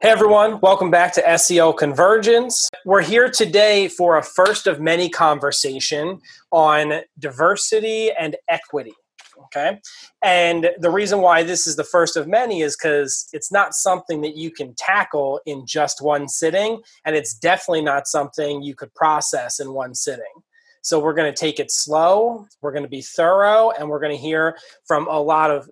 Hey everyone, welcome back to SEO Convergence. We're here today for a first of many conversation on diversity and equity. Okay. And the reason why this is the first of many is because it's not something that you can tackle in just one sitting, and it's definitely not something you could process in one sitting. So we're going to take it slow, we're going to be thorough, and we're going to hear from a lot of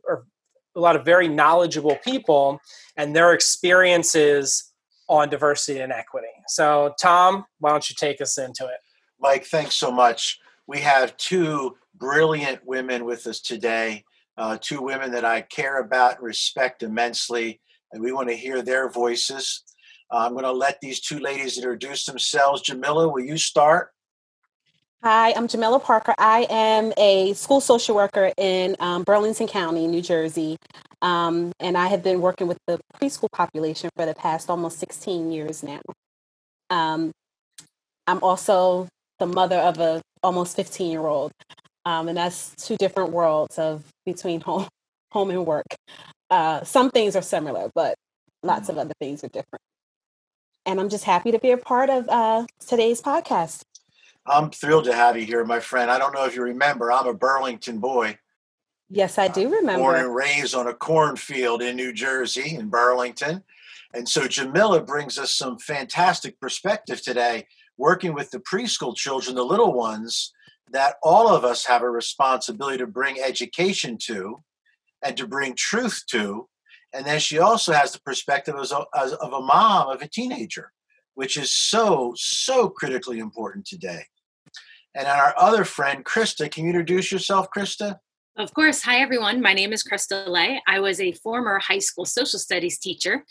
a lot of very knowledgeable people and their experiences on diversity and equity. So, Tom, why don't you take us into it? Mike, thanks so much. We have two brilliant women with us today, uh, two women that I care about and respect immensely, and we want to hear their voices. Uh, I'm going to let these two ladies introduce themselves. Jamila, will you start? Hi, I'm Jamila Parker. I am a school social worker in um, Burlington County, New Jersey. Um, and I have been working with the preschool population for the past almost 16 years now. Um, I'm also the mother of a almost 15 year old. Um, and that's two different worlds of between home, home and work. Uh, some things are similar, but lots of other things are different. And I'm just happy to be a part of uh, today's podcast. I'm thrilled to have you here, my friend. I don't know if you remember, I'm a Burlington boy. Yes, I do remember. Born and raised on a cornfield in New Jersey, in Burlington. And so Jamila brings us some fantastic perspective today, working with the preschool children, the little ones, that all of us have a responsibility to bring education to and to bring truth to. And then she also has the perspective as a, as, of a mom of a teenager, which is so, so critically important today. And our other friend, Krista, can you introduce yourself, Krista? Of course. Hi, everyone. My name is Krista Lay. I was a former high school social studies teacher.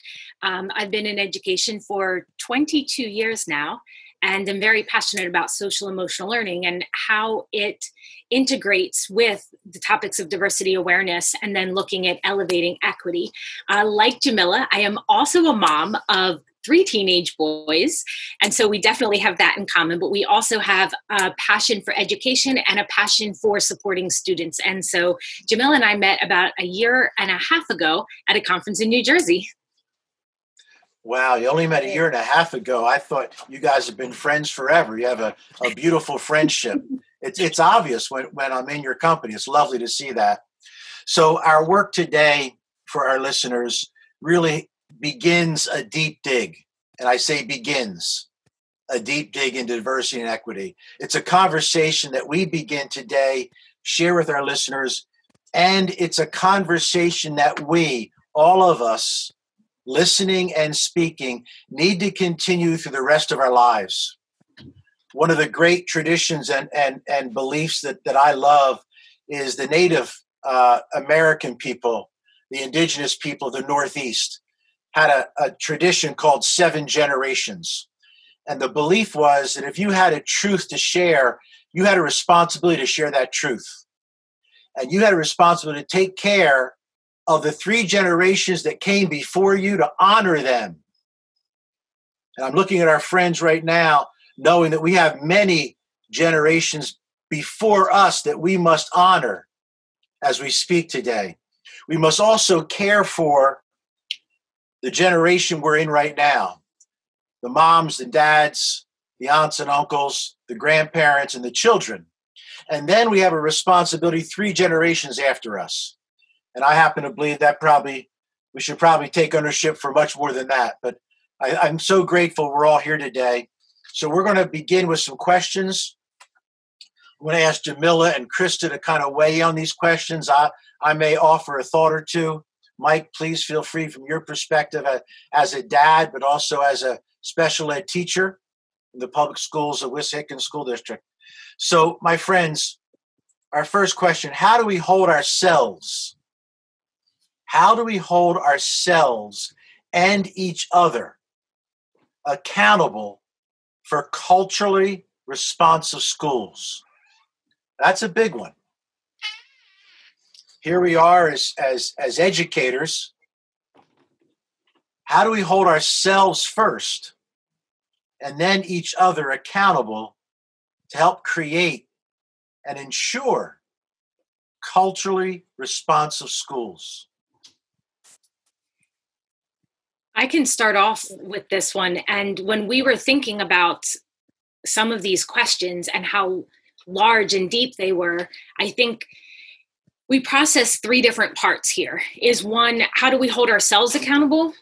Um, I've been in education for 22 years now, and I'm very passionate about social emotional learning and how it integrates with the topics of diversity awareness and then looking at elevating equity. Uh, like Jamila, I am also a mom of three teenage boys. And so we definitely have that in common, but we also have a passion for education and a passion for supporting students. And so Jamil and I met about a year and a half ago at a conference in New Jersey. Wow, you only met a year and a half ago. I thought you guys have been friends forever. You have a, a beautiful friendship. It's, it's obvious when, when I'm in your company. It's lovely to see that. So, our work today for our listeners really begins a deep dig. And I say begins a deep dig into diversity and equity. It's a conversation that we begin today, share with our listeners, and it's a conversation that we, all of us, listening and speaking, need to continue through the rest of our lives. One of the great traditions and, and, and beliefs that, that I love is the Native uh, American people, the indigenous people of the Northeast had a, a tradition called seven generations. And the belief was that if you had a truth to share, you had a responsibility to share that truth. And you had a responsibility to take care of the three generations that came before you to honor them. And I'm looking at our friends right now, knowing that we have many generations before us that we must honor as we speak today. We must also care for the generation we're in right now the moms, the dads, the aunts and uncles, the grandparents, and the children. And then we have a responsibility three generations after us. And I happen to believe that probably we should probably take ownership for much more than that. But I, I'm so grateful we're all here today. So we're going to begin with some questions. I'm going to ask Jamila and Krista to kind of weigh in on these questions. I, I may offer a thought or two. Mike, please feel free from your perspective as a dad, but also as a special ed teacher in the public schools of Wissahickon School District. So, my friends, our first question how do we hold ourselves? How do we hold ourselves and each other accountable for culturally responsive schools? That's a big one here we are as, as, as educators. How do we hold ourselves first and then each other accountable to help create and ensure culturally responsive schools? I can start off with this one. And when we were thinking about some of these questions and how large and deep they were, I think we process three different parts here. Is one, how do we hold ourselves accountable?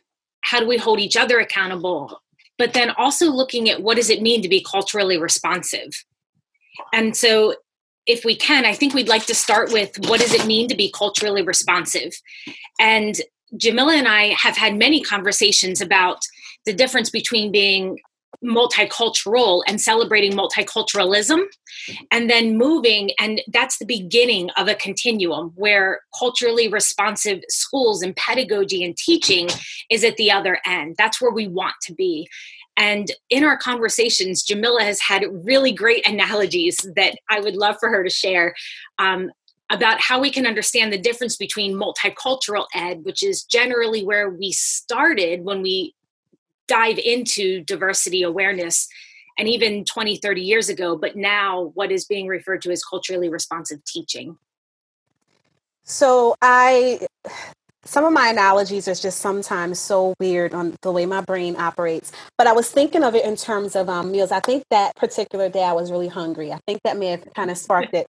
How do we hold each other accountable? But then also looking at what does it mean to be culturally responsive? And so if we can, I think we'd like to start with what does it mean to be culturally responsive? And Jamila and I have had many conversations about the difference between being multicultural and celebrating multiculturalism and then moving and that's the beginning of a continuum where culturally responsive schools and pedagogy and teaching is at the other end. That's where we want to be. And in our conversations jamila has had really great analogies that i would love for her to share um, about how we can understand the difference between multicultural ed, which is generally where we started when we dive into diversity awareness and even 20 30 years ago but now what is being referred to as culturally responsive teaching? So i some of my analogies are just sometimes so weird on the way my brain operates but i was thinking of it in terms of um, meals. I think that particular day i was really hungry. I think that may have kind of sparked it.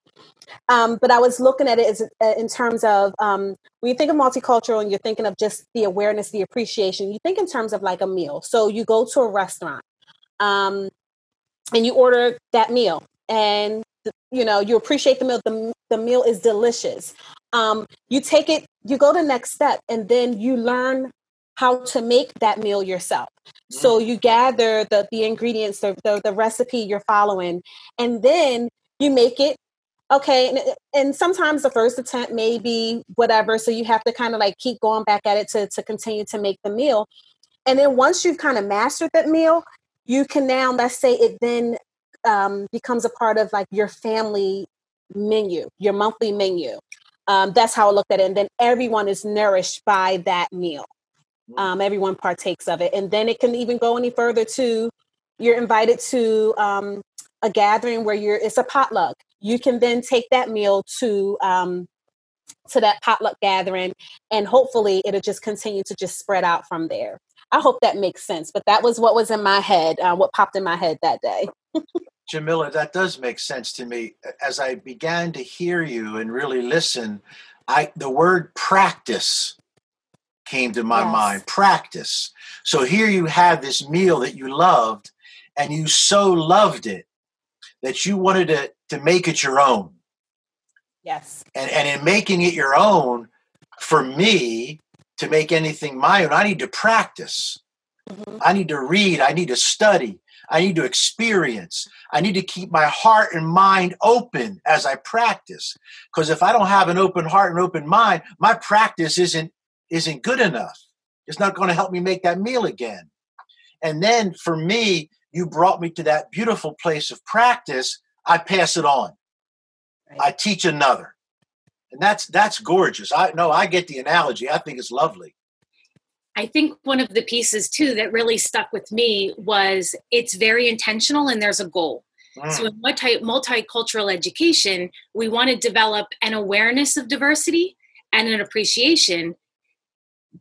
Um, but i was looking at it as, uh, in terms of um, when you think of multicultural and you're thinking of just the awareness the appreciation you think in terms of like a meal. So you go to a restaurant um, and you order that meal and you know you appreciate the meal. The, the meal is delicious. Um, you take it you go the next step and then you learn how to make that meal yourself. Mm-hmm. so you gather the the ingredients the, the, the recipe you're following and then you make it okay? And, and sometimes the first attempt may be whatever so you have to kind of like keep going back at it to, to continue to make the meal. And then once you've kind of mastered that meal you can now let's say it then um, becomes a part of like your family menu your monthly menu um, that's how I looked at it. And then everyone is nourished by that meal. Mm. Um, everyone partakes of it. And then it can even go any further to you're invited to um, a gathering where you're it's a potluck. You can then take that meal to um, to that potluck gathering, and hopefully it'll just continue to just spread out from there. I hope that makes sense. But that was what was in my head, uh, what popped in my head that day. Jamila, that does make sense to me. As I began to hear you and really listen, I the word practice came to my yes. mind. Practice. So here you have this meal that you loved, and you so loved it that you wanted to, to make it your own. Yes. And and in making it your own, for me, to make anything my own, I need to practice. Mm-hmm. I need to read, I need to study. I need to experience. I need to keep my heart and mind open as I practice. Because if I don't have an open heart and open mind, my practice isn't isn't good enough. It's not going to help me make that meal again. And then for me, you brought me to that beautiful place of practice. I pass it on. I teach another. And that's that's gorgeous. I know I get the analogy. I think it's lovely. I think one of the pieces too that really stuck with me was it's very intentional and there's a goal. Mm. So in multi- multicultural education, we want to develop an awareness of diversity and an appreciation.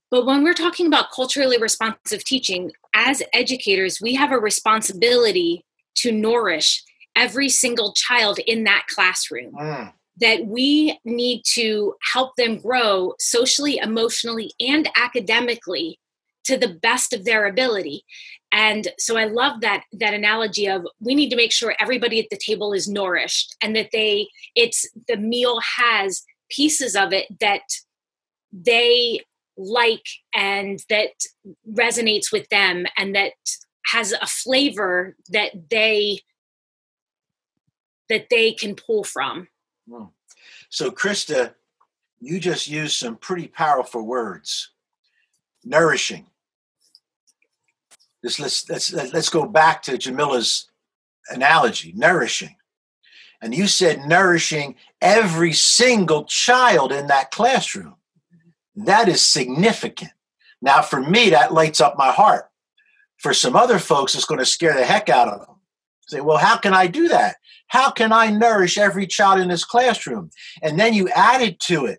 But when we're talking about culturally responsive teaching, as educators, we have a responsibility to nourish every single child in that classroom. Mm that we need to help them grow socially, emotionally, and academically to the best of their ability. And so I love that that analogy of we need to make sure everybody at the table is nourished and that they it's the meal has pieces of it that they like and that resonates with them and that has a flavor that they that they can pull from Hmm. So, Krista, you just used some pretty powerful words. Nourishing. Let's, let's, let's go back to Jamila's analogy nourishing. And you said nourishing every single child in that classroom. That is significant. Now, for me, that lights up my heart. For some other folks, it's going to scare the heck out of them. Say, well, how can I do that? How can I nourish every child in this classroom? And then you added to it.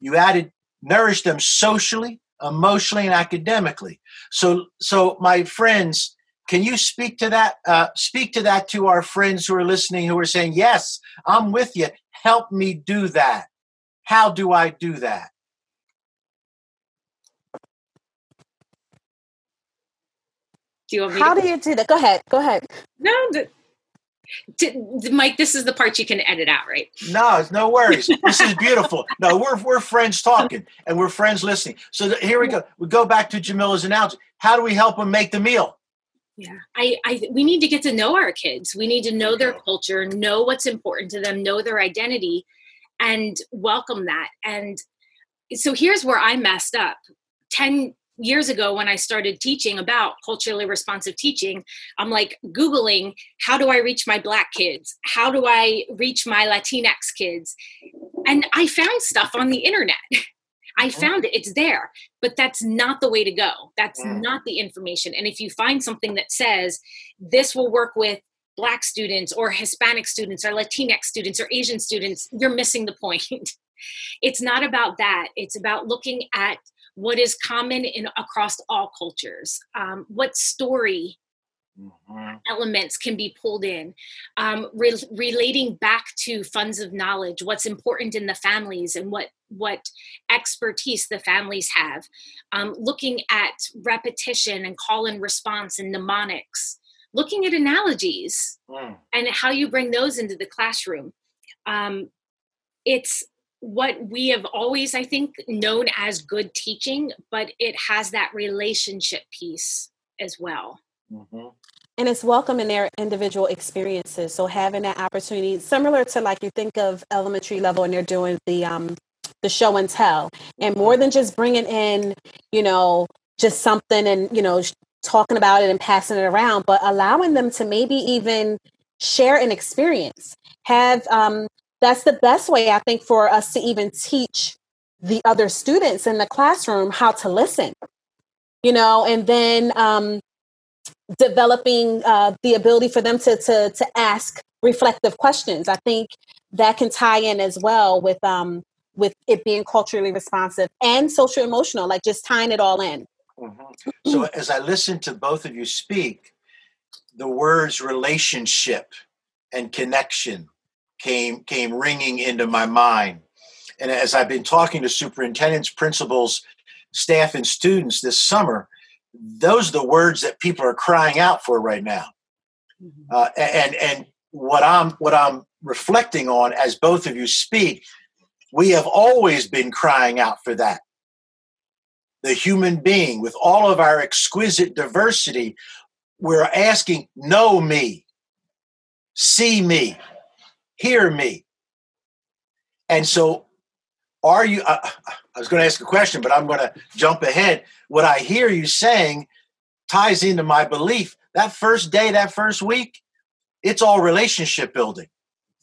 You added nourish them socially, emotionally and academically. So, so my friends, can you speak to that? Uh, speak to that to our friends who are listening, who are saying, "Yes, I'm with you. Help me do that." How do I do that? Do you want me How to? do you do that? Go ahead. Go ahead. No, the, to, Mike, this is the part you can edit out, right? No, it's no worries. this is beautiful. No, we're we're friends talking and we're friends listening. So th- here we go. We go back to Jamila's analogy. How do we help them make the meal? Yeah, I, I, we need to get to know our kids. We need to know their culture, know what's important to them, know their identity, and welcome that. And so here's where I messed up. Ten years ago, when I started teaching about culturally responsive teaching, I'm like Googling, how do I reach my Black kids? How do I reach my Latinx kids? And I found stuff on the internet. I found it, it's there, but that's not the way to go. That's Mm. not the information. And if you find something that says this will work with Black students or Hispanic students or Latinx students or Asian students, you're missing the point. it's not about that. It's about looking at what is common in across all cultures. Um, what story Mhm. elements can be pulled in um, re- relating back to funds of knowledge what's important in the families and what what expertise the families have um, looking at repetition and call and response and mnemonics looking at analogies Mm. and how you bring those into the classroom um, it's what we have always i think known as good teaching but it has that relationship piece as well. Mhm. and it's welcome in their individual experiences. So having that opportunity similar to like you think of elementary level and they're doing the um the show and tell and more than just bringing in you know just something and you know talking about it and passing it around but allowing them to maybe even share an experience. Have um that's the best way i think for us to even teach the other students in the classroom how to listen you know and then um developing uh, the ability for them to, to to ask reflective questions. I think that can tie in as well with um with it being culturally responsive and social emotional, like just tying it all in. Mhm. So as I listen to both of you speak, the words relationship and connection came came ringing into my mind. And as I've been talking to superintendents, principals, staff, and students this summer, those are the words that people are crying out for right now. Uh, and and what I'm what I'm reflecting on as both of you speak, we have always been crying out for that. The human being, with all of our exquisite diversity, we're asking, know me, see me, hear me. And so, are you? Uh, I was going to ask a question, but I'm going to jump ahead. What I hear you saying ties into my belief. That first day, that first week, it's all relationship building.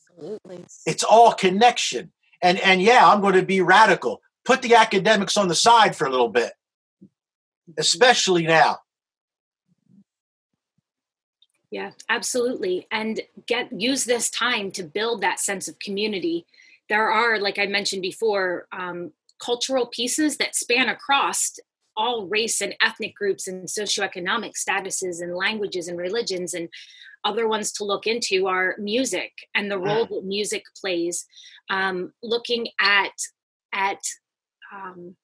Absolutely. It's all connection. And and yeah, I'm going to be radical. Put the academics on the side for a little bit, especially now. Yeah, absolutely. And get use this time to build that sense of community. There are, like I mentioned before, um, cultural pieces that span across all race and ethnic groups and socioeconomic statuses and languages and religions and other ones to look into are music and the role that music plays um, looking at at um,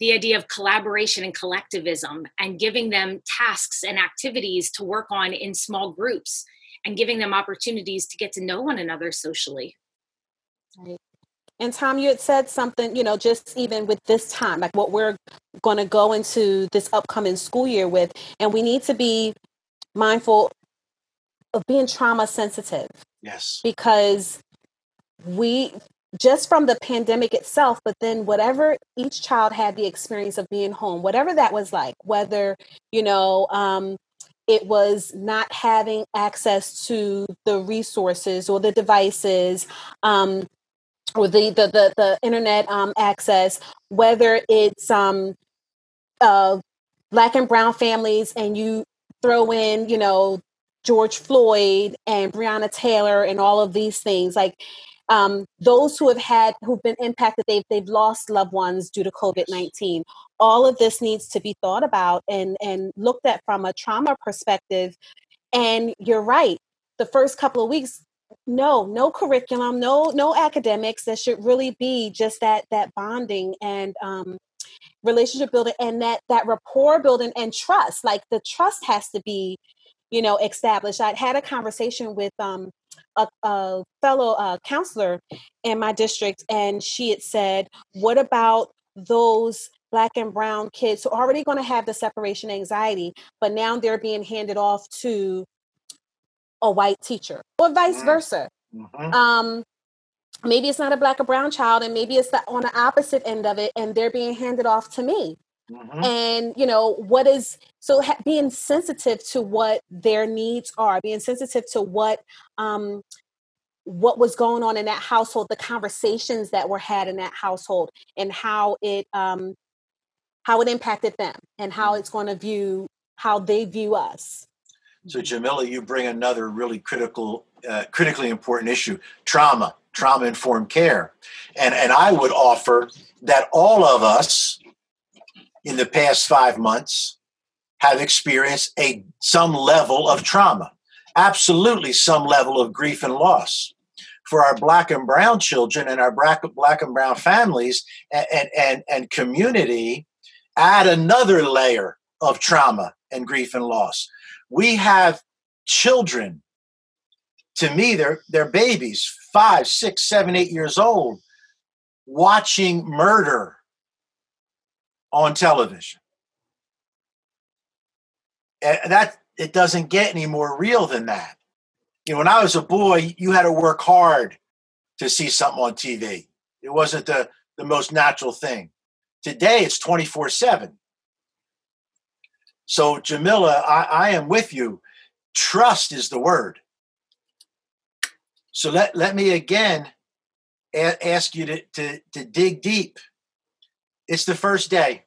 the idea of collaboration and collectivism and giving them tasks and activities to work on in small groups and giving them opportunities to get to know one another socially. Right. And Tom, you had said something, you know, just even with this time, like what we're going to go into this upcoming school year with, and we need to be mindful of being trauma sensitive Yes. because we just from the pandemic itself, but then whatever each child had the experience of being home, whatever that was like, whether, you know, um, it was not having access to the resources or the devices, um, or the, the, the, the internet um, access, whether it's um, uh, black and brown families and you throw in, you know, George Floyd and Breonna Taylor and all of these things, like um, those who have had who've been impacted, they've they've lost loved ones due to COVID nineteen. all of this needs to be thought about and and looked at from a trauma perspective. And you're right the first couple of weeks no no curriculum no no academics. That should really be just that that bonding and um relationship building and that that rapport building and trust. Like the trust has to be you know established. I had a conversation with um a, a fellow uh, counselor in my district and she had said what about those black and brown kids who are already going to have the separation anxiety but now they're being handed off to a white teacher or vice mm-hmm. versa mm-hmm. um maybe it's not a black or brown child and maybe it's the, on the opposite end of it and they're being handed off to me mm-hmm. and you know what is so ha- being sensitive to what their needs are being sensitive to what um what was going on in that household the conversations that were had in that household and how it um how it impacted them and how mm-hmm. it's going to view how they view us so jamila you bring another really critical uh, critically important issue trauma trauma informed care. And, and I would offer that all of us in the past five months have experienced a some level of trauma, absolutely some level of grief and loss. For our black and brown children and our black, black and brown families and, and, and community, add another layer of trauma and grief and loss. We have children to me, they're they're babies, five, six, seven, eight years old, watching murder on television. And that it doesn't get any more real than that. You know, when I was a boy, you had to work hard to see something on TV. It wasn't the, the most natural thing. Today it's 24 7. So, Jamila, I, I am with you. Trust is the word. So let, let me again a- ask you to, to, to dig deep. It's the first day.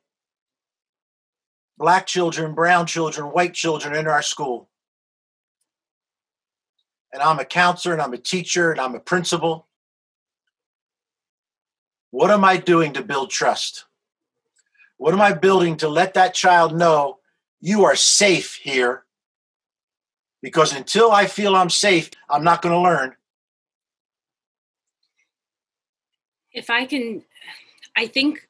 Black children, brown children, white children in our school. And I'm a counselor and I'm a teacher and I'm a principal. What am I doing to build trust? What am I building to let that child know you are safe here? Because until I feel I'm safe, I'm not going to learn. if I can, I think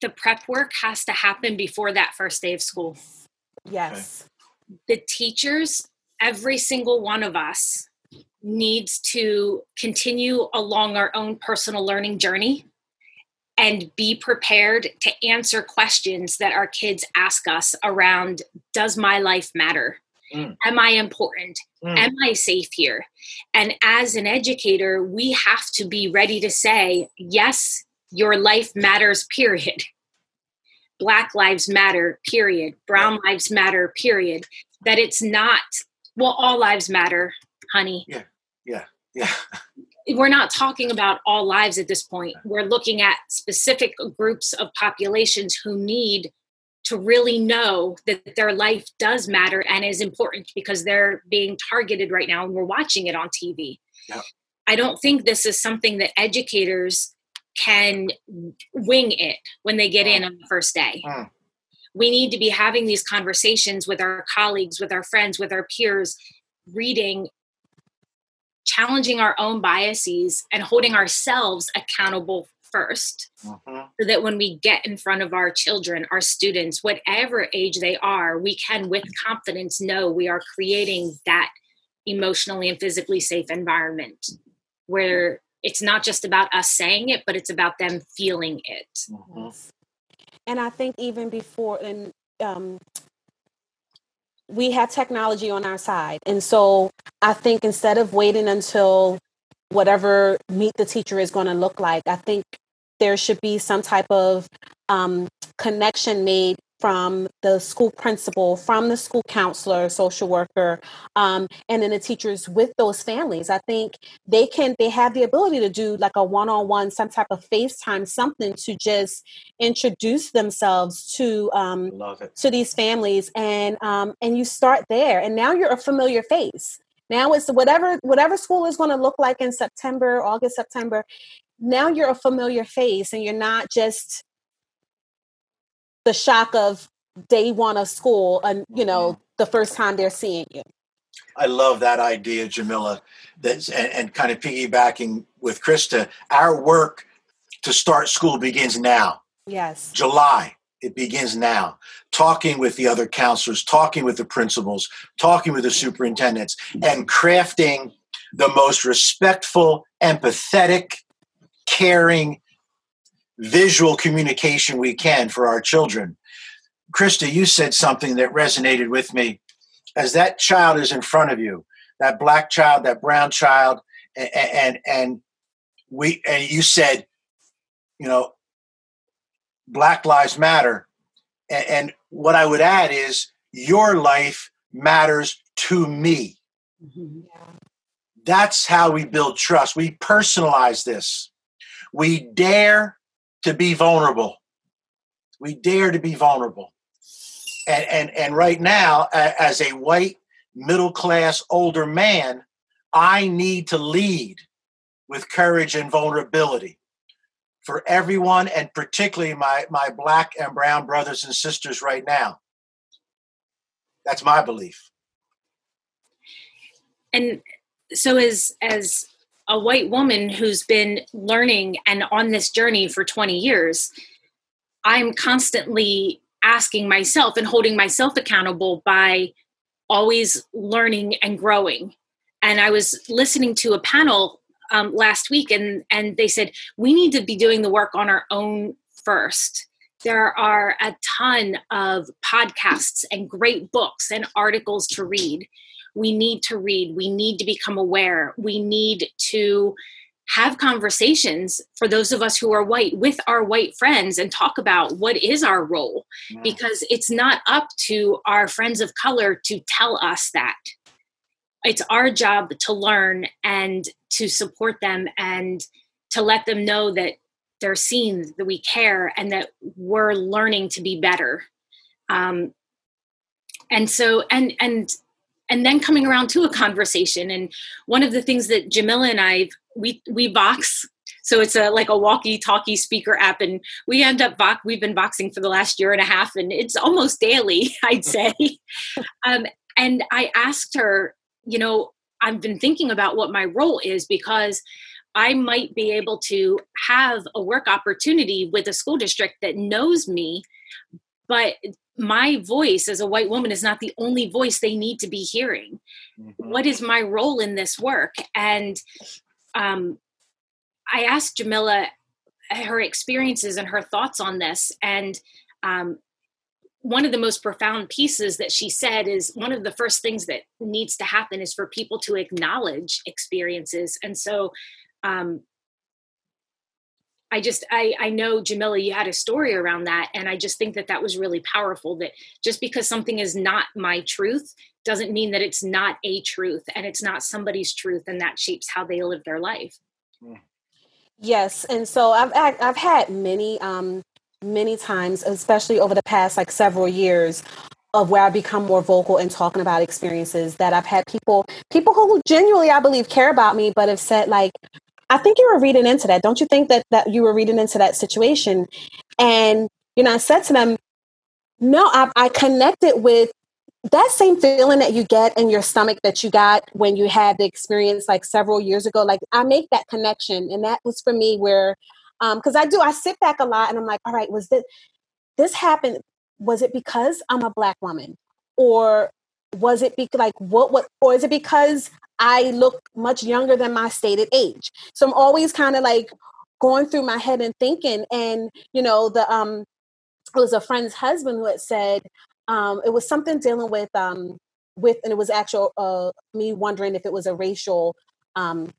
the prep work has to happen before that first day of school. Yes. The teachers, every single one of us, needs to continue along our own personal learning journey and be prepared to answer questions that our kids ask us around does my life matter Mm. Am I important? Mm. Am I safe here? And as an educator, we have to be ready to say, yes, your life matters, period. Black lives matter, period. Brown lives matter, period. That it's not, well, all lives matter, honey. Yeah, yeah, yeah. We're not talking about all lives at this point. We're looking at specific groups of populations who need to really know that their life does matter and is important because they're being targeted right now and we're watching it on TV. I don't think this is something that educators can wing it when they get in on the first day. Mm. We need to be having these conversations with our colleagues, with our friends, with our peers, reading, challenging our own biases, and holding ourselves accountable 1st mm-hmm. so that when we get in front of our children, our students, whatever age they are, we can with confidence know we are creating that emotionally and physically safe environment where it's not just about us saying it, but it's about them feeling it. Mm-hmm. And I think even before, and um, we have technology on our side. And so I think instead of waiting until whatever meet the teacher is going to look like, I think there should be some type of um, connection made from the school principal, from the school counselor, social worker, um, and then the teachers with those families. I think they can they have the ability to do like a one-on-one, some type of FaceTime, something to just introduce themselves to um, to these families, and um, and you start there, and now you're a familiar face. Now it's whatever whatever school is going to look like in September, August, September now you're a familiar face and you're not just the shock of day one of school and you know mm-hmm. the first time they're seeing you. I love that idea jamila. That's and, and kind of piggybacking with krista our work to start school begins now. Yes. July it begins now. Talking with the other counselors talking with the principals talking with the superintendents and crafting the most respectful empathetic caring visual communication we can for our children Krista, you said something that resonated with me. As that child is in front of you, that black child, that brown child, and and, and we and you said, you know, Black Lives Matter. And, and what I would add is your life matters to me. Mm-hmm. That's how we build trust. We personalize this. We dare to be vulnerable. We dare to be vulnerable. And and and right now as a white middle class older man i need to lead with courage and vulnerability. For everyone and particularly my my black and brown brothers and sisters right now. That's my belief. And so as as a white woman who's been learning and on this journey for 20 years i'm constantly asking myself and holding myself accountable by always learning and growing. And I was listening to a panel um, last week, and and they said we need to be doing the work on our own first. There are a ton of podcasts and great books and articles to read. We need to read. We need to become aware. We need to have conversations for those of us who are white with our white friends and talk about what is our role yeah. because it's not up to our friends of color to tell us that it's our job to learn and to support them and to let them know that they're seen that we care and that we're learning to be better um, and so and and and then coming around to a conversation. And one of the things that jamila and i we we vox. So it's a like a walkie talkie speaker app and we end up vox we've been voxing for the last year and a half and it's almost daily i'd say. Um, and i asked her you know i've been thinking about what my role is because i might be able to have a work opportunity with a school district that knows me but my voice as a white woman is not the only voice they need to be hearing. Mm-hmm. What is my role in this work? And um, I asked Jamila her experiences and her thoughts on this. And um, one of the most profound pieces that she said is one of the first things that needs to happen is for people to acknowledge experiences. And so um, I just I I know Jamila you had a story around that and I just think that that was really powerful that just because something is not my truth doesn't mean that it's not a truth and it's not somebody's truth and that shapes how they live their life. Hmm. Yes, and so I've I've had many um many times especially over the past like several years of where I become more vocal and talking about experiences that I've had people people who genuinely I believe care about me but have said like I think you were reading into that. Don't you think that that you were reading into that situation? And you know, I said to them, no, I, I connected with that same feeling that you get in your stomach that you got when you had the experience like several years ago. Like I make that connection, and that was for me where, because um, I do, I sit back a lot and I'm like, all right, was this this happened? Was it because I'm a black woman, or was it be like what what, or is it because I look much younger than my stated age. So I'm always kind of like going through my head and thinking. And, you know, the um it was a friend's husband who had said um it was something dealing with um with and it was actual uh me wondering if it was a racial um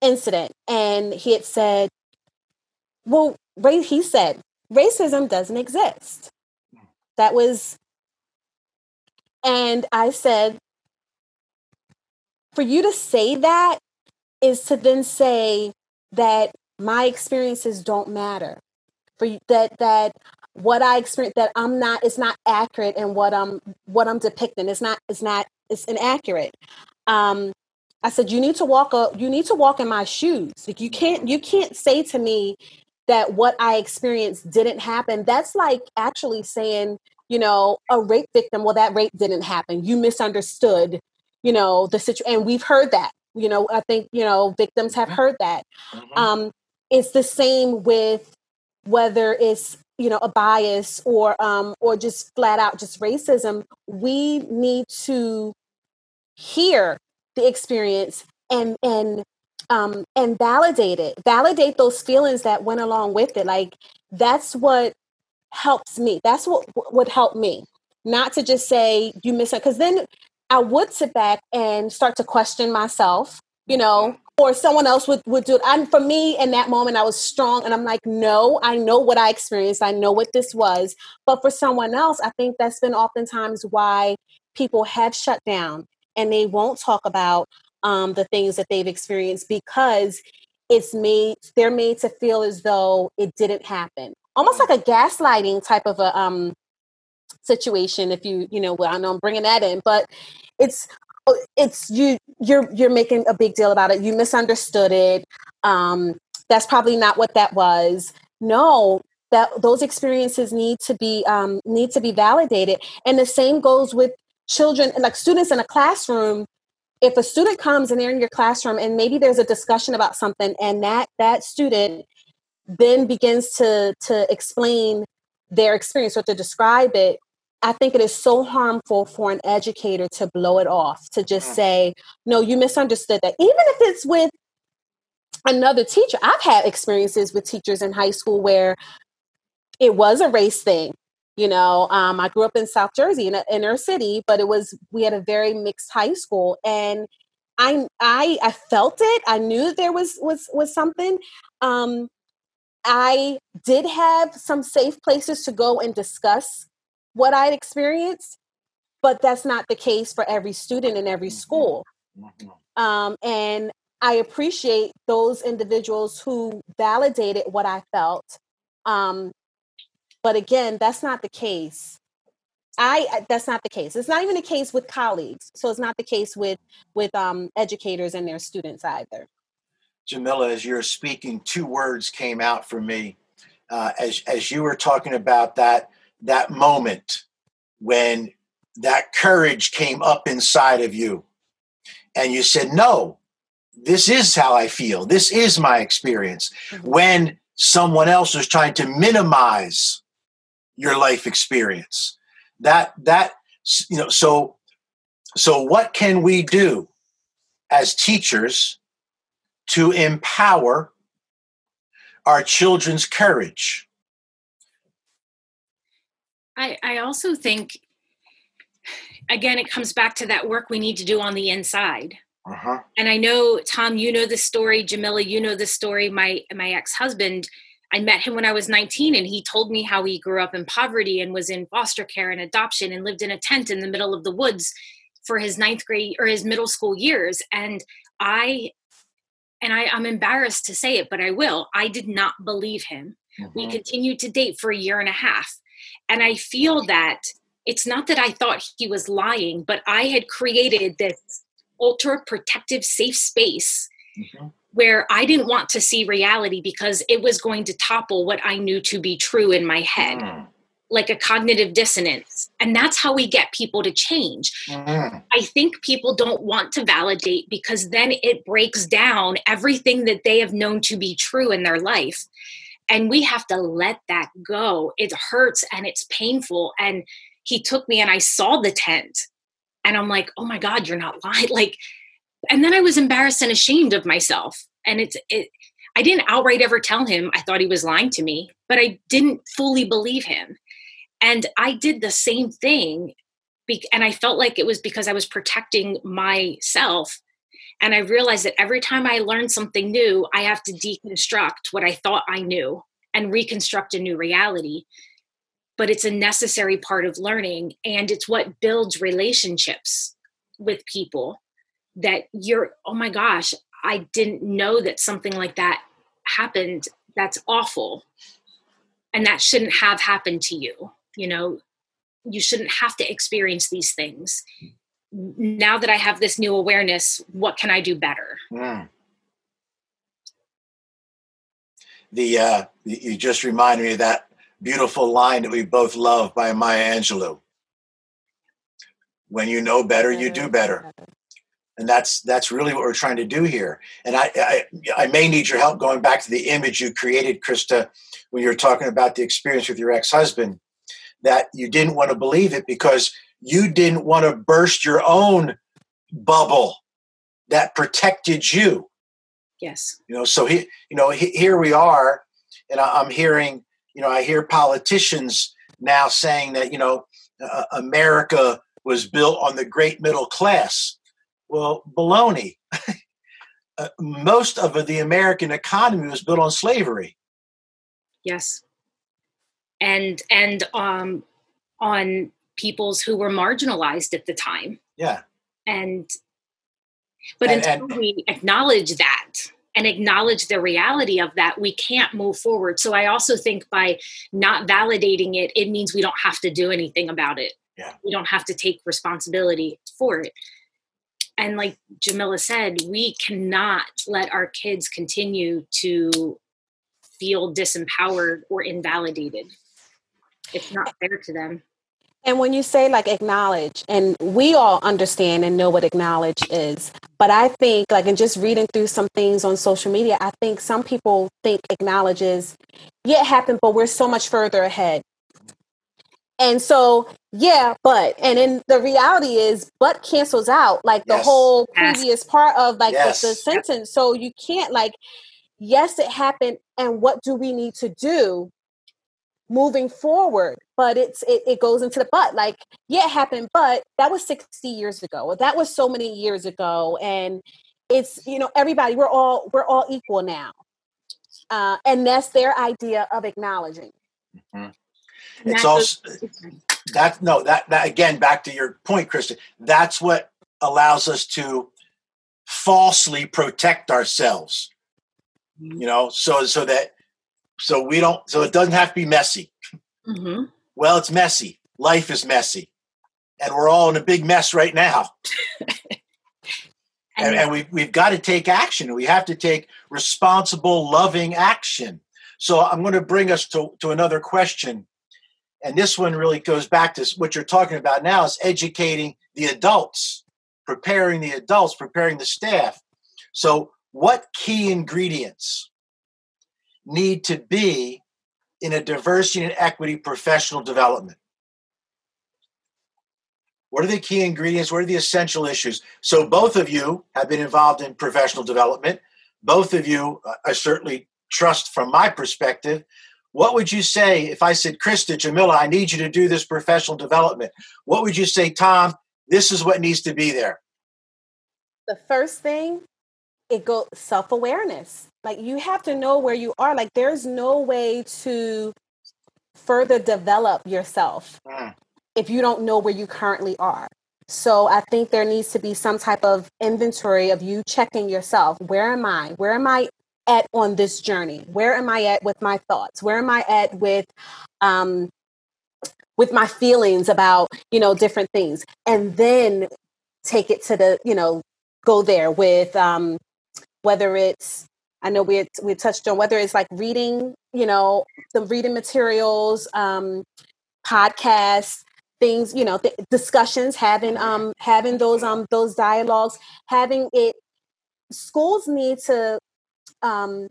incident. And he had said, Well, he said, racism doesn't exist. That was and I said, for you to say that is to then say that my experiences don't matter. For you, that that what i experience that i'm not it's not accurate and what i'm what i'm depicting. Is not it's not it's inaccurate. Um i said you need to walk up you need to walk in my shoes. Like you can't you can't say to me that what I experienced didn't happen, that's like actually saying, you know, a rape victim, well, that rape didn't happen. You misunderstood, you know, the situation. And we've heard that, you know, I think, you know, victims have heard that. Mm-hmm. Um, it's the same with whether it's you know a bias or um or just flat out just racism we need to hear the experience and and um and validate it validate those feelings that went along with it like that's what helps me that's what would help me not to just say you miss it because then i would sit back and start to question myself you know or someone else would, would do it. And for me, in that moment, I was strong and I'm like, no, I know what I experienced. I know what this was. But for someone else, I think that's been oftentimes why people have shut down and they won't talk about um, the things that they've experienced because it's made, they're made to feel as though it didn't happen. Almost like a gaslighting type of a um, situation, if you, you know, well, I know I'm bringing that in, but it's Oh, it's you you're you're making a big deal about it. You misunderstood it. Um that's probably not what that was. No that those experiences need to be um need to be validated. And the same goes with children like students in a classroom. If a student comes and they're in your classroom and maybe there's a discussion about something and that that student then begins to to explain their experience or to describe it I think it is so harmful for an educator to blow it off, to just mm. say, no, you misunderstood that. Even if it's with another teacher, I've had experiences with teachers in high school where it was a race thing. You know, um, I grew up in South Jersey in an inner city, but it was we had a very mixed high school, and I I I felt it. I knew there was was was something. Um, I did have some safe places to go and discuss what I'd experienced, but that's not the case for every student in every mm-hmm. school. Mm-hmm. Um, and I appreciate those individuals who validated what I felt. Um, but again, that's not the case. I that's not the case. It's not even the case with colleagues. So it's not the case with with um, educators and their students either. Jamila, as you're speaking, two words came out for me uh, as as you were talking about that that moment when that courage came up inside of you and you said, No, this is how I feel. This is my experience. Mm-hmm. When someone else was trying to minimize your life experience. That, that, you know, so, so what can we do as teachers to empower our children's courage? I, I also think, again, it comes back to that work we need to do on the inside. Uh-huh. And I know, Tom, you know the story. Jamila, you know the story. My my ex husband, I met him when I was 19, and he told me how he grew up in poverty and was in foster care and adoption and lived in a tent in the middle of the woods for his ninth grade or his middle school years. And I, and I, I'm embarrassed to say it, but I will. I did not believe him. Mm-hmm. We continued to date for a year and a half. And I feel that it's not that I thought he was lying, but I had created this ultra protective, safe space mm-hmm. where I didn't want to see reality because it was going to topple what I knew to be true in my head. Mm. Like a cognitive dissonance. And that's how we get people to change. Mm. I think people don't want to validate because then it breaks down everything that they have known to be true in their life and we have to let that go. It hurts and it's painful. And he took me and i saw the tent. And i'm like oh my god you're not lying. Like and then i was embarrassed and ashamed of myself. And it's it i didn't outright ever tell him i thought he was lying to me but i didn't fully believe him. And i did the same thing and i felt like it was because i was protecting myself and I realized that every time I learn something new, I have to deconstruct what I thought I knew and reconstruct a new reality. But it's a necessary part of learning, and it's what builds relationships with people that you're, oh my gosh, I didn't know that something like that happened. That's awful. And that shouldn't have happened to you. You know, you shouldn't have to experience these things now that I have this new awareness, what can I do better? Mm. the uh, you just reminded me of that beautiful line that we both love by Maya Angelou. When you know better, you do better. And that's that's really what we're trying to do here. And I, I, I may need your help going back to the image you created, Krista, when you were talking about the experience with your ex-husband, that you didn't want to believe it because you didn't want to burst your own bubble that protected you. Yes. You know, so he, you know, he, here we are, and I, am hearing, you know, I hear politicians now saying that you know, uh, America was built on the great middle class. Well, baloney. uh, most of the American economy was built on slavery. Yes. And and um, on peoples who were marginalized at the time. Yeah. And but And- until and- we acknowledge that and acknowledge the reality of that, we can't move forward. So I also think by not validating it, it means we don't have to do anything about it. Yeah. We don't have to take responsibility for it. And like Jamila said, we cannot let our kids continue to feel disempowered or invalidated. It's not fair to them. And when you say like acknowledge, and we all understand and know what acknowledge is, but I think like in just reading through some things on social media, I think some people think acknowledges, yeah, it happened, but we're so much further ahead. And so, yeah, but, and then the reality is, but cancels out like the Yes. whole Yes. previous part of like the- Yes. the, sentence. So you can't like, yes, it happened, and what do we need to do moving forward? But it's it, it goes into the but. Like, yeah, it happened, but that was 60 years ago, or that was so many years ago. And it's, you know, everybody, we're all we're all equal now. Uh, and that's their idea of acknowledging. It's also that no that that again back to your point, Krista. That's what allows us to falsely protect ourselves. You know, so so that so we don't so it doesn't have to be messy. Mhm. Well, it's messy. Life is messy, and we're all in a big mess right now. And and, and we, we've got to take action. We have to take responsible, loving action. So I'm going to bring us to, to another question. And this one really goes back to what you're talking about now is educating the adults, preparing the adults, preparing the staff. So what key ingredients need to be in a diversity and equity professional development? What are the key ingredients? What are the essential issues? So, both of you have been involved in professional development. Both of you, uh, I certainly trust from my perspective. What would you say if I said, Krista, Jamila, I need you to do this professional development? What would you say, Tom? This is what needs to be there. the first thing it goes self-awareness. Like you have to know where you are. Like there's no way to further develop yourself Mm. if you don't know where you currently are. So i think there needs to be some type of inventory of you checking yourself. Where am i? Where am i at on this journey? Where am i at with my thoughts? Where am i at with um with my feelings about you know different things? And then take it to the you know go there with um whether it's i know we had, we touched on whether it's like reading you know the reading materials um podcasts things you know th- discussions having um having those um those dialogues having it schools need to um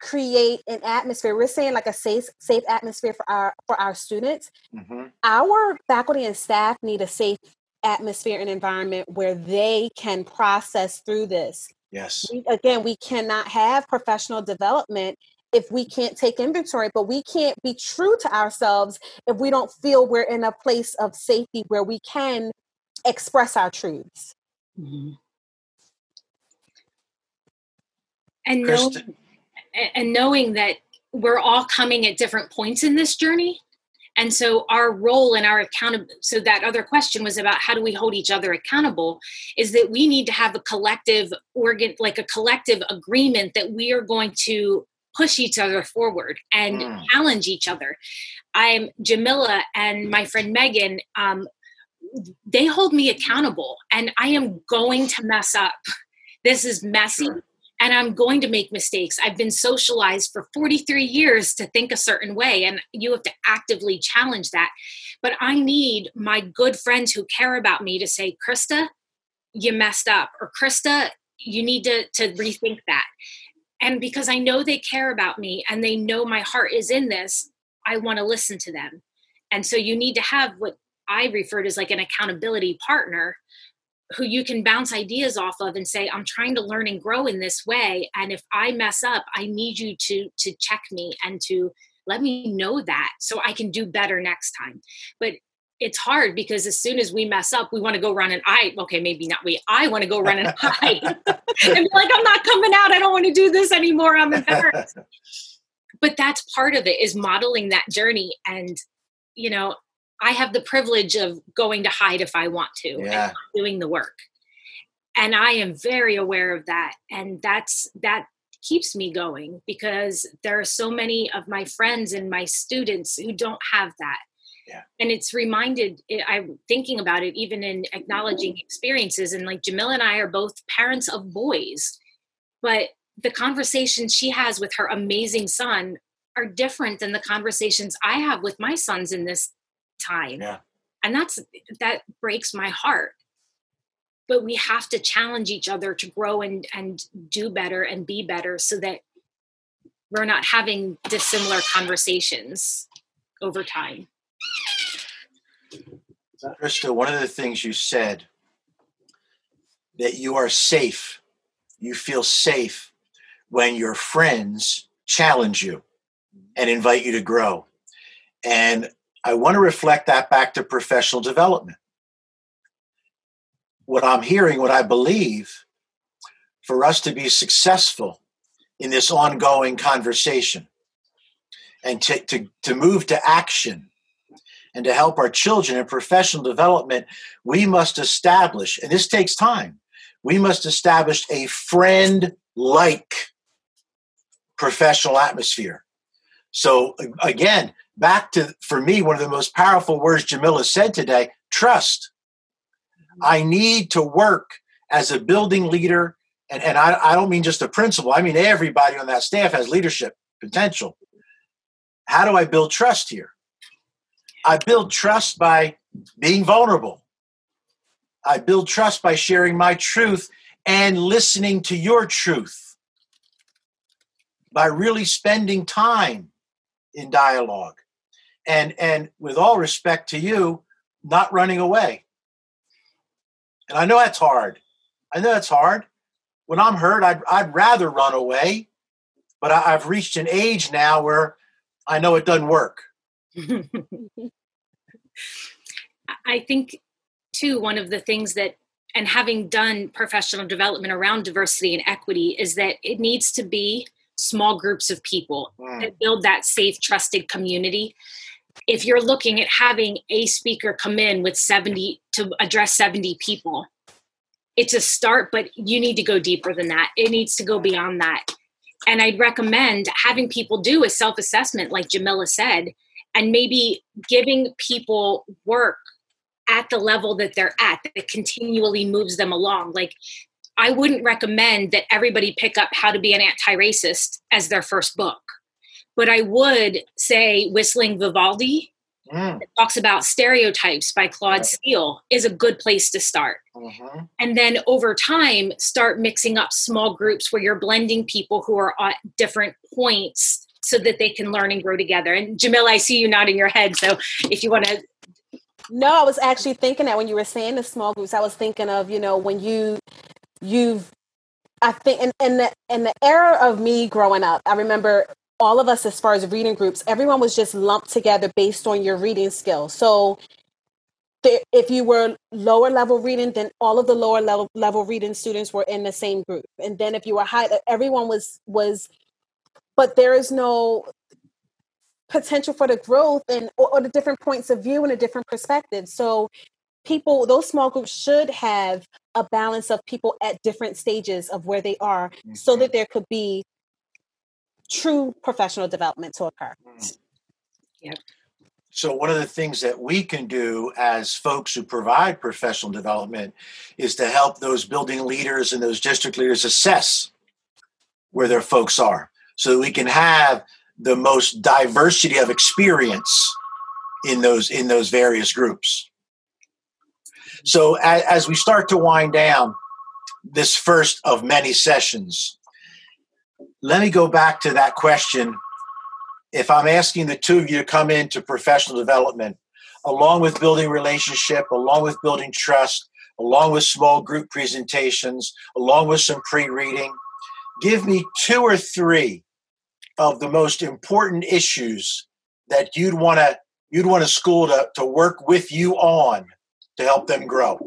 create an atmosphere we're saying like a safe safe atmosphere for our for our students Mhm. our faculty and staff need a safe atmosphere and environment where they can process through this. Yes. We, again, we cannot have professional development if we can't take inventory, but we can't be true to ourselves if we don't feel we're in a place of safety where we can express our truths. Mhm. And knowing, and knowing that we're all coming at different points in this journey. And so our role and our account so that other question was about how do we hold each other accountable is that we need to have a collective organ like a collective agreement that we are going to push each other forward and Mm. challenge each other. I'm Jamila and my friend Megan um, they hold me accountable and I am going to mess up. This is messy Sure. And I'm going to make mistakes. I've been socialized for 43 years to think a certain way, and you have to actively challenge that. But I need my good friends who care about me to say, Krista, you messed up, or Krista, you need to, to rethink that. And because I know they care about me and they know my heart is in this, I want to listen to them. And so you need to have what I referred to as like an accountability partner who you can bounce ideas off of and say i'm trying to learn and grow in this way and if i mess up i need you to to check me and to let me know that so i can do better next time. But it's hard because as soon as we mess up we want to go run and i okay maybe not we i want to go run and hide. And be like i'm not coming out. I don't want to do this anymore. I'm embarrassed. But that's part of it is modeling that journey and you know I have the privilege of going to hide if I want to yeah. and doing the work. And I am very aware of that. And that's that keeps me going because there are so many of my friends and my students who don't have that. Yeah. And it's reminded, I'm thinking about it even in acknowledging experiences. And like Jamila and I are both parents of boys, but the conversations she has with her amazing son are different than the conversations I have with my sons in this time. Yeah. And that's that breaks my heart. But we have to challenge each other to grow and and do better and be better so that we're not having dissimilar conversations over time. Krista, one of the things you said that you are safe, you feel safe when your friends challenge you and invite you to grow. And I want to reflect that back to professional development. What I'm hearing, what I believe, for us to be successful in this ongoing conversation and to, to, to move to action and to help our children in professional development, we must establish, and this takes time, we must establish a friend like professional atmosphere. So, again, back to for me one of the most powerful words Jamila said today trust. Mm-hmm. I need to work as a building leader, and, and I, I don't mean just a principal, I mean everybody on that staff has leadership potential. How do I build trust here? I build trust by being vulnerable. I build trust by sharing my truth and listening to your truth. By really spending time in dialogue and and with all respect to you not running away. And i know that's hard. I know that's hard. When i'm hurt i'd, I'd rather run away but I, i've reached an age now where i know it doesn't work. I think too one of the things that and having done professional development around diversity and equity is that it needs to be small groups of people mm. that build that safe trusted community if you're looking at having a speaker come in with 70 to address 70 people it's a start but you need to go deeper than that. It needs to go beyond that. And i'd recommend having people do a self-assessment like jamila said and maybe giving people work at the level that they're at that continually moves them along. Like i wouldn't recommend that everybody pick up how to be an anti-racist as their first book but I would say Whistling Vivaldi mm. talks about stereotypes by Claude right. Steele is a good place to start. Mm-hmm. And then over time, start mixing up small groups where you're blending people who are at different points so that they can learn and grow together. And Jamila, I see you nodding your head. So if you want to no, I was actually thinking that when you were saying the small groups, I was thinking of, you know, when you you've I think in, in the in the era of me growing up, I remember all of us as far as reading groups everyone was just lumped together based on your reading skill so if you were lower level reading then all of the lower level level reading students were in the same group. And then if you were high everyone was was but there is no potential for the growth and or, or the different points of view and a different perspective. So people those small groups should have a balance of people at different stages of where they are mm-hmm. so that there could be true professional development to occur. Mm. Yep. So, one of the things that we can do as folks who provide professional development is to help those building leaders and those district leaders assess where their folks are so that we can have the most diversity of experience in those in those various groups so as, as we start to wind down this first of many sessions let me go back to that question. If i'm asking the two of you to come into professional development along with building relationship along with building trust along with small group presentations along with some pre-reading give me two or three of the most important issues that you'd want to you'd want a school to, to work with you on to help them grow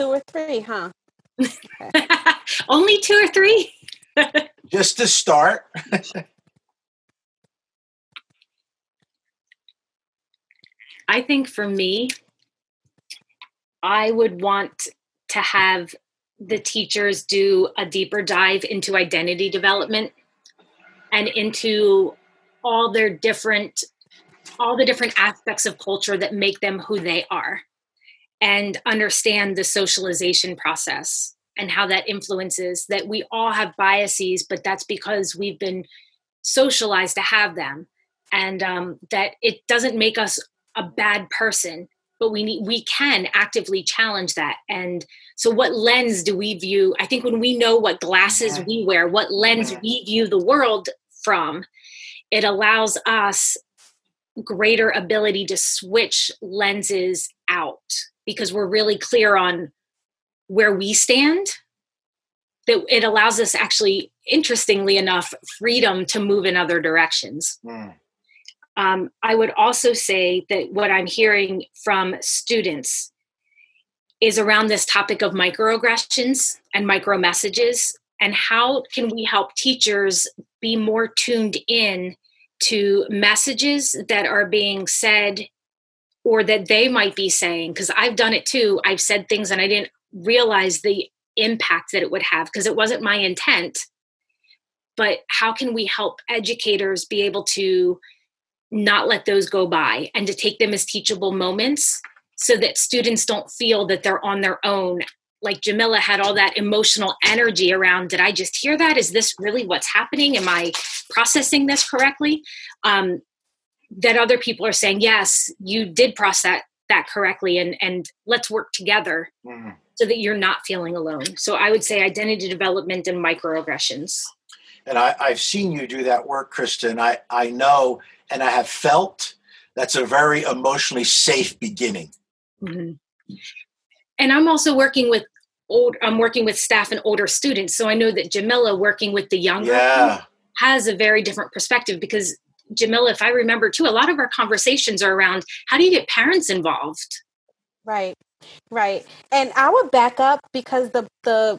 two or three huh? Only two or three? Just to start. I think for me I would want to have the teachers do a deeper dive into identity development and into all their different all the different aspects of culture that make them who they are and understand the socialization process and how that influences that we all have biases but that's because we've been socialized to have them. And um, that it doesn't make us a bad person but we need we can actively challenge that. And so what lens do we view? I think when we know what glasses we wear what lens we view the world from it allows us greater ability to switch lenses out because we're really clear on where we stand that it allows us actually interestingly enough freedom to move in other directions mm. Um, I would also say that what I'm hearing from students is around this topic of microaggressions and micro messages and how can we help teachers be more tuned in to messages that are being said or that they might be saying because i've done it too. I've said things and i didn't realize the impact that it would have because it wasn't my intent. But how can we help educators be able to not let those go by and to take them as teachable moments so that students don't feel that they're on their own? Like jamila had all that emotional energy around did i just hear that? Is this really what's happening? Am i processing this correctly? Um, that other people are saying yes you did process that correctly and and let's work together mm. so that you're not feeling alone so i would say identity development and microaggressions and I, i've seen you do that work krista i i know and I have felt that's a very emotionally safe beginning. Mm-hmm. And I'm also working with old. I'm working with staff and older students, so I know that Jamila working with the younger yeah. has a very different perspective because Jamila, if I remember too, a lot of our conversations are around how do you get parents involved. Right, right, and I would back up because the the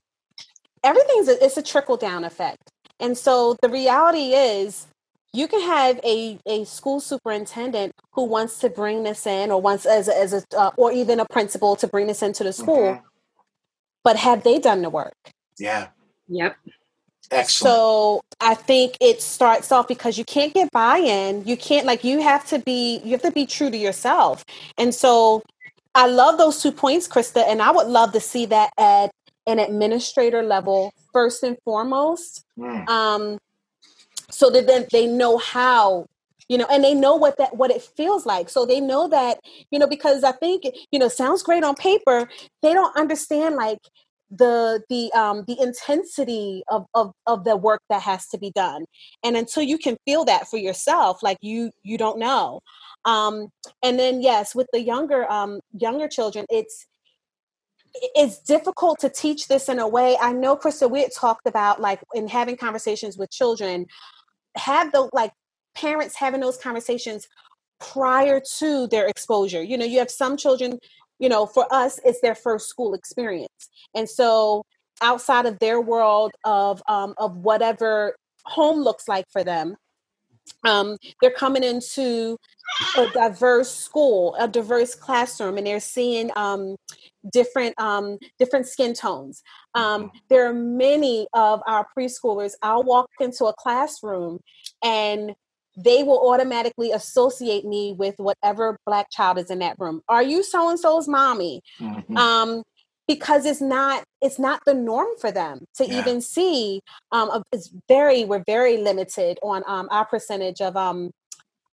everything's a, it's a trickle down effect, and so the reality is you can have a, a school superintendent who wants to bring this in or wants as a, as a uh, or even a principal to bring this into the school mm-hmm. but have they done the work? Yeah. Yep excellent. So i think it starts off because you can't get buy-in you can't like you have to be you have to be true to yourself. And so i love those two points krista and i would love to see that at an administrator level first and foremost. Mm. um so that then they know how you know and they know what that what it feels like. So they know that you know because i think you know sounds great on paper they don't understand like the the um the intensity of of of the work that has to be done and until you can feel that for yourself like you you don't know um and then yes with the younger um younger children it's it's difficult to teach this in a way i know krista we had talked about like in having conversations with children have the like parents having those conversations prior to their exposure. You know, you have some children, you know, for us, it's their first school experience. And so outside of their world of um, of whatever home looks like for them, um, they're coming into a diverse school, a diverse classroom, and they're seeing um, different um, different skin tones. Um, there are many of our preschoolers. I'll walk into a classroom, and they will automatically associate me with whatever black child is in that room. Are you so and so's mommy? Mm-hmm. Um, because it's not it's not the norm for them to yeah. even see. Um, it's very we're very limited on um, our percentage of um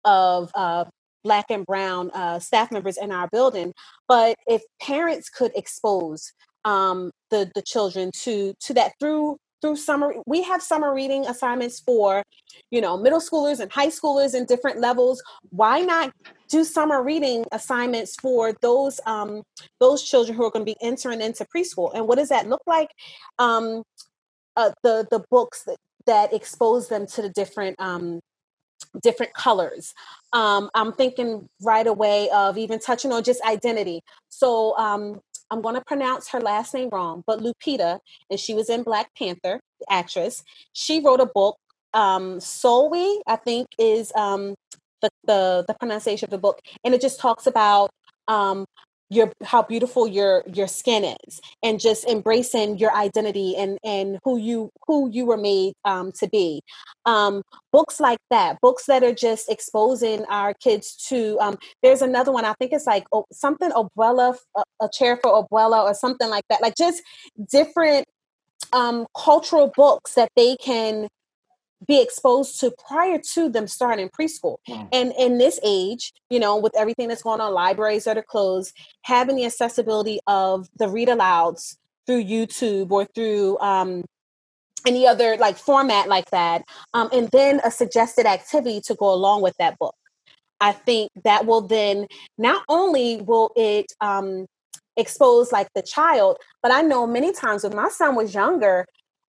of uh, black and brown uh, staff members in our building. But if parents could expose um, the the children to to that through through summer we have summer reading assignments for you know middle schoolers and high schoolers in different levels. Why not do summer reading assignments for those um, those children who are going to be entering into preschool? And what does that look like? Um, uh, the the books that, that expose them to the different um, different colors. Um, i'm thinking right away of even touching on just identity. So um, I'm going to pronounce her last name wrong, but Lupita, and she was in Black Panther, the actress. She wrote a book, um, Sulwe, I think is um, the, the, the pronunciation of the book, and it just talks about um, your how beautiful your your skin is and just embracing your identity and and who you who you were made um, to be. Um, books like that books that are just exposing our kids to um, there's another one i think it's like oh, something abuela a, a chair for abuela or something like that like just different um, cultural books that they can be exposed to prior to them starting preschool. Mm. And in this age, you know, with everything that's going on, libraries that are closed, having the accessibility of the read alouds through YouTube or through um, any other like format like that, um, and then a suggested activity to go along with that book. I think that will then not only will it um, expose like the child, but I know many times when my son was younger,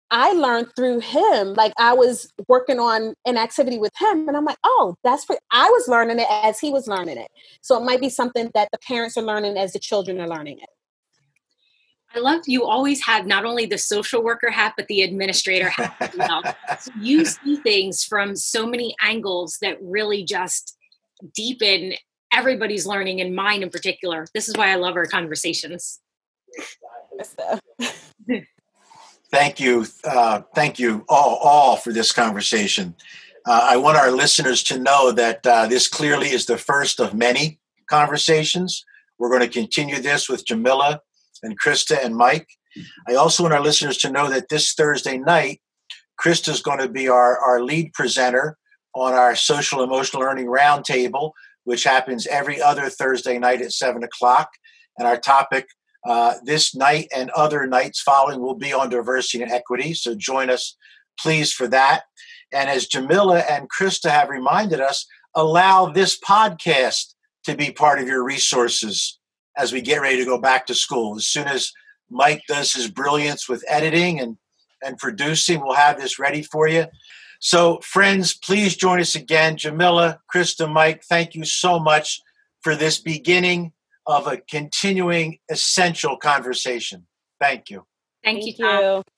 I learned through him. Like I was working on an activity with him, and I'm like, oh, that's pretty. I was learning it as he was learning it. So it might be something that the parents are learning as the children are learning it. I love you always have not only the social worker hat, but the administrator hat as well. so you see things from so many angles that really just deepen everybody's learning and mine in particular. This is why I love our conversations. Thank you. Uh, thank you all, all for this conversation. Uh, I want our listeners to know that uh, this clearly is the first of many conversations. We're going to continue this with Jamila and Krista and Mike. I also want our listeners to know that this Thursday night, Krista is going to be our, our lead presenter on our social emotional learning roundtable, which happens every other Thursday night at 7 o'clock. And our topic uh, this night and other nights following will be on diversity and equity. So join us, please, for that. And as Jamila and Krista have reminded us, allow this podcast to be part of your resources as we get ready to go back to school. As soon as Mike does his brilliance with editing and, and producing, we'll have this ready for you. So, friends, please join us again. Jamila, Krista, Mike, thank you so much for this beginning of a continuing essential conversation. Thank you. Thank, Thank you, Tom. you.